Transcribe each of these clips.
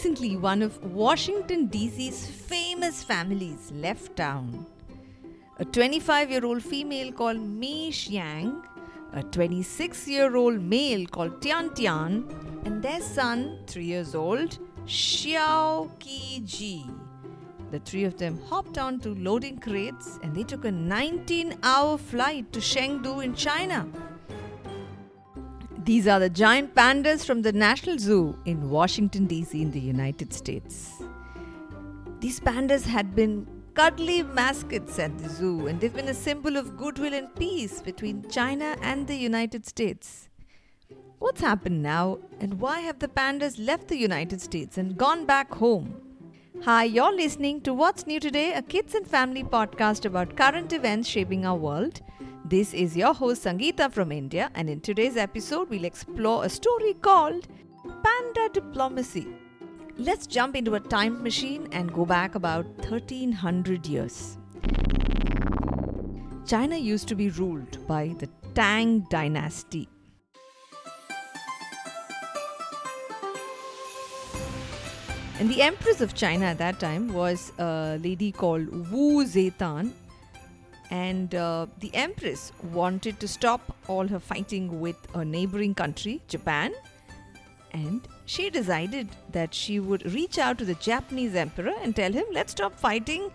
recently one of Washington, D.C.'s famous families left town. A 25 year old female called Mei Xiang, a 26 year old male called Tian Tian, and their son, 3 years old, Xiao Qi Ji. The three of them hopped onto loading crates and they took a 19 hour flight to Chengdu in China. These are the giant pandas from the National Zoo in Washington, D.C., in the United States. These pandas had been cuddly mascots at the zoo and they've been a symbol of goodwill and peace between China and the United States. What's happened now, and why have the pandas left the United States and gone back home? Hi, you're listening to What's New Today, a kids and family podcast about current events shaping our world. This is your host Sangeeta from India, and in today's episode, we'll explore a story called Panda Diplomacy. Let's jump into a time machine and go back about 1300 years. China used to be ruled by the Tang dynasty. And the Empress of China at that time was a lady called Wu Zetian. And uh, the Empress wanted to stop all her fighting with a neighboring country, Japan. And she decided that she would reach out to the Japanese Emperor and tell him, let's stop fighting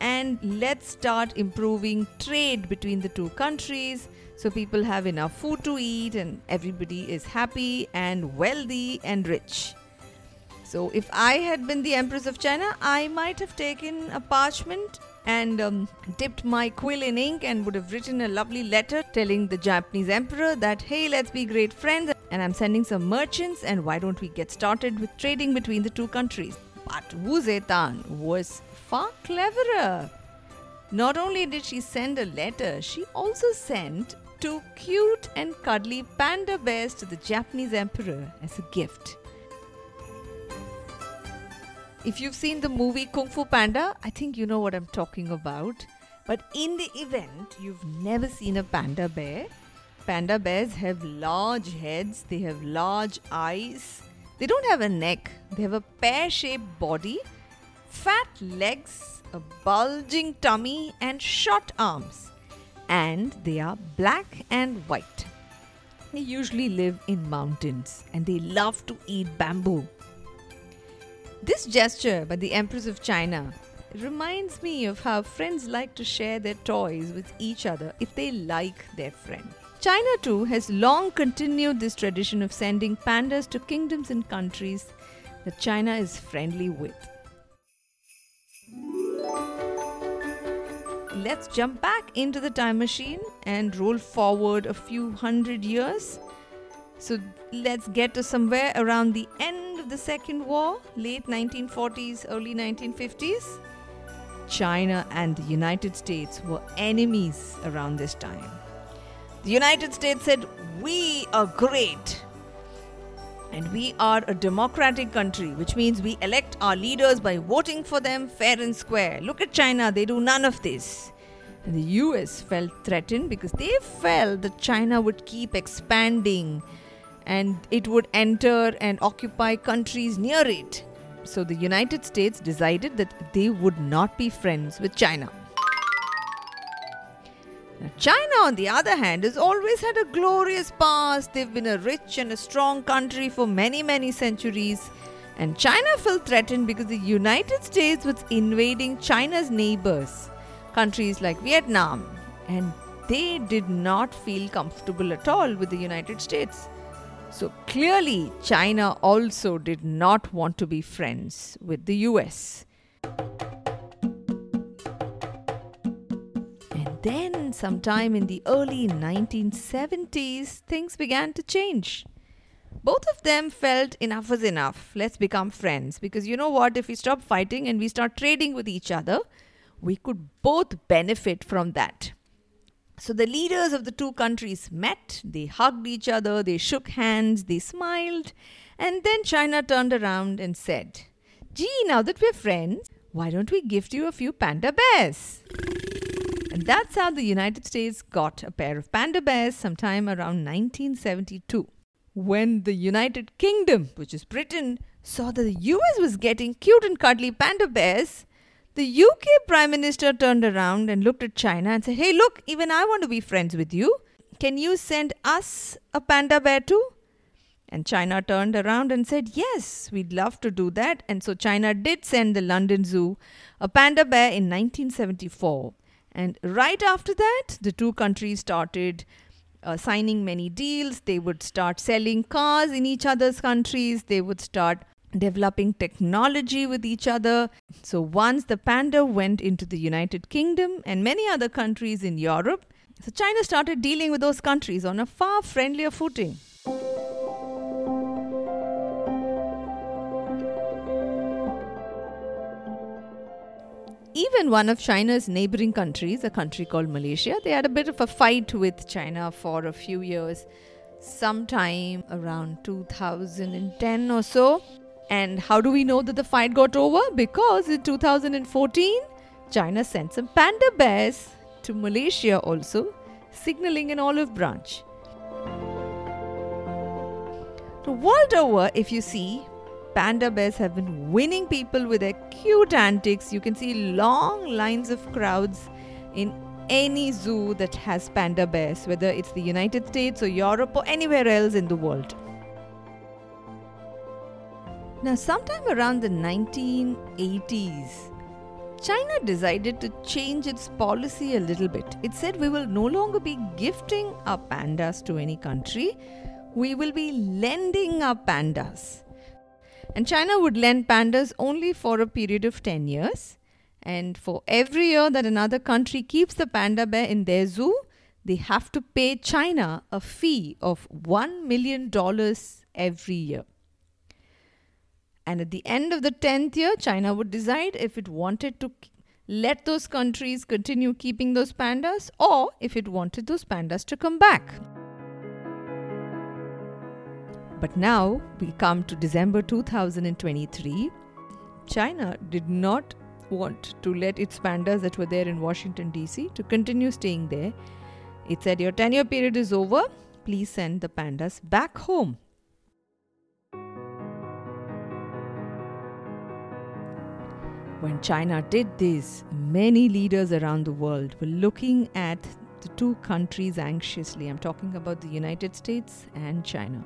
and let's start improving trade between the two countries so people have enough food to eat and everybody is happy and wealthy and rich. So, if I had been the Empress of China, I might have taken a parchment and um, dipped my quill in ink and would have written a lovely letter telling the Japanese emperor that, hey, let's be great friends and I'm sending some merchants and why don't we get started with trading between the two countries? But Wu Zetian was far cleverer. Not only did she send a letter, she also sent two cute and cuddly panda bears to the Japanese emperor as a gift. If you've seen the movie Kung Fu Panda, I think you know what I'm talking about. But in the event, you've never seen a panda bear. Panda bears have large heads, they have large eyes, they don't have a neck, they have a pear shaped body, fat legs, a bulging tummy, and short arms. And they are black and white. They usually live in mountains and they love to eat bamboo. This gesture by the Empress of China reminds me of how friends like to share their toys with each other if they like their friend. China too has long continued this tradition of sending pandas to kingdoms and countries that China is friendly with. Let's jump back into the time machine and roll forward a few hundred years. So let's get to somewhere around the end of the Second War, late 1940s, early 1950s. China and the United States were enemies around this time. The United States said, We are great. And we are a democratic country, which means we elect our leaders by voting for them fair and square. Look at China, they do none of this. And the US felt threatened because they felt that China would keep expanding and it would enter and occupy countries near it. So the United States decided that they would not be friends with China. Now, China, on the other hand, has always had a glorious past. They've been a rich and a strong country for many, many centuries. And China felt threatened because the United States was invading China's neighbors, countries like Vietnam. And they did not feel comfortable at all with the United States. So clearly, China also did not want to be friends with the US. And then, sometime in the early 1970s, things began to change. Both of them felt enough was enough. Let's become friends. Because you know what? If we stop fighting and we start trading with each other, we could both benefit from that. So the leaders of the two countries met, they hugged each other, they shook hands, they smiled, and then China turned around and said, Gee, now that we're friends, why don't we gift you a few panda bears? And that's how the United States got a pair of panda bears sometime around 1972. When the United Kingdom, which is Britain, saw that the US was getting cute and cuddly panda bears, the UK Prime Minister turned around and looked at China and said, Hey, look, even I want to be friends with you. Can you send us a panda bear too? And China turned around and said, Yes, we'd love to do that. And so China did send the London Zoo a panda bear in 1974. And right after that, the two countries started uh, signing many deals. They would start selling cars in each other's countries. They would start developing technology with each other. So once the panda went into the United Kingdom and many other countries in Europe, so China started dealing with those countries on a far friendlier footing. Even one of China's neighboring countries, a country called Malaysia, they had a bit of a fight with China for a few years, sometime around 2010 or so. And how do we know that the fight got over? Because in 2014, China sent some panda bears to Malaysia also, signaling an olive branch. The world over, if you see, panda bears have been winning people with their cute antics. You can see long lines of crowds in any zoo that has panda bears, whether it's the United States or Europe or anywhere else in the world. Now, sometime around the 1980s, China decided to change its policy a little bit. It said we will no longer be gifting our pandas to any country, we will be lending our pandas. And China would lend pandas only for a period of 10 years. And for every year that another country keeps the panda bear in their zoo, they have to pay China a fee of $1 million every year. And at the end of the 10th year, China would decide if it wanted to let those countries continue keeping those pandas or if it wanted those pandas to come back. But now we come to December 2023. China did not want to let its pandas that were there in Washington DC to continue staying there. It said your 10 year period is over. Please send the pandas back home. When China did this, many leaders around the world were looking at the two countries anxiously. I'm talking about the United States and China.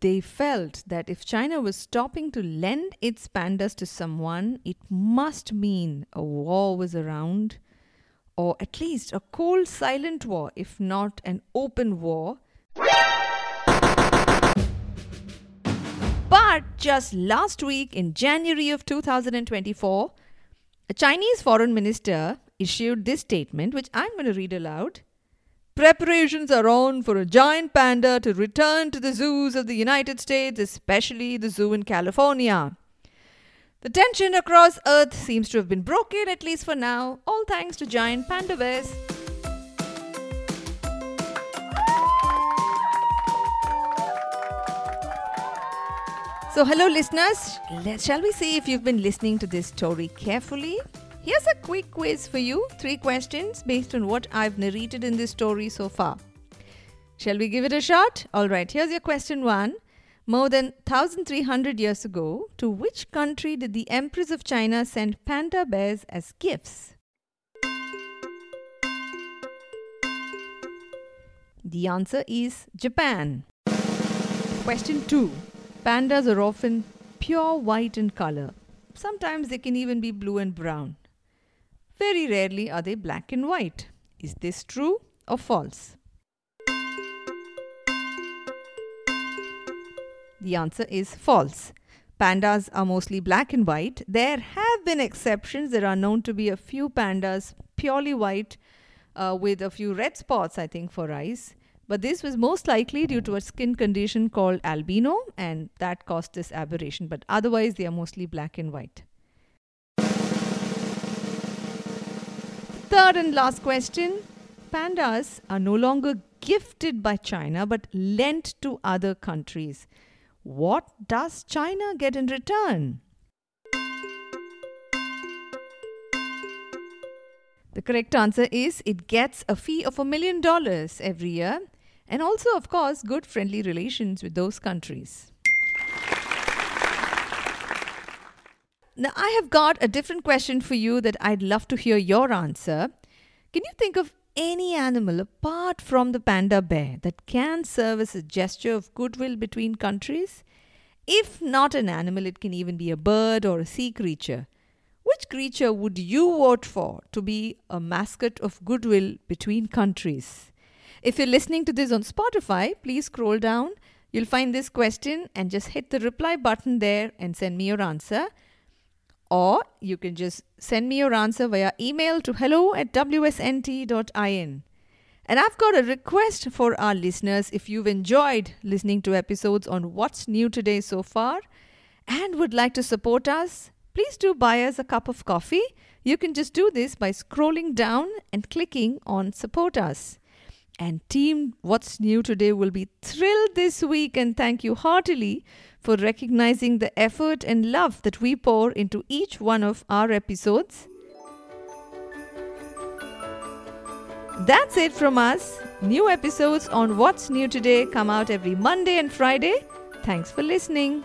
They felt that if China was stopping to lend its pandas to someone, it must mean a war was around, or at least a cold, silent war, if not an open war But just last week, in January of 2024, a Chinese foreign minister issued this statement, which I'm going to read aloud. Preparations are on for a giant panda to return to the zoos of the United States, especially the zoo in California. The tension across Earth seems to have been broken, at least for now, all thanks to giant panda bears. So, hello, listeners. Let's, shall we see if you've been listening to this story carefully? Here's a quick quiz for you three questions based on what I've narrated in this story so far. Shall we give it a shot? All right, here's your question one. More than 1300 years ago, to which country did the Empress of China send panda bears as gifts? The answer is Japan. Question 2. Pandas are often pure white in color. Sometimes they can even be blue and brown. Very rarely are they black and white. Is this true or false? The answer is false. Pandas are mostly black and white. There have been exceptions. There are known to be a few pandas purely white uh, with a few red spots, I think, for eyes. But this was most likely due to a skin condition called albino, and that caused this aberration. But otherwise, they are mostly black and white. Third and last question Pandas are no longer gifted by China but lent to other countries. What does China get in return? The correct answer is it gets a fee of a million dollars every year and also, of course, good friendly relations with those countries. Now, I have got a different question for you that I'd love to hear your answer. Can you think of any animal apart from the panda bear that can serve as a gesture of goodwill between countries? If not an animal, it can even be a bird or a sea creature. Which creature would you vote for to be a mascot of goodwill between countries? If you're listening to this on Spotify, please scroll down. You'll find this question and just hit the reply button there and send me your answer or you can just send me your answer via email to hello at wsnt.in. And I've got a request for our listeners if you've enjoyed listening to episodes on what's new today so far and would like to support us, please do buy us a cup of coffee. You can just do this by scrolling down and clicking on support us. And team What's New Today will be thrilled this week and thank you heartily for recognizing the effort and love that we pour into each one of our episodes. That's it from us. New episodes on What's New Today come out every Monday and Friday. Thanks for listening.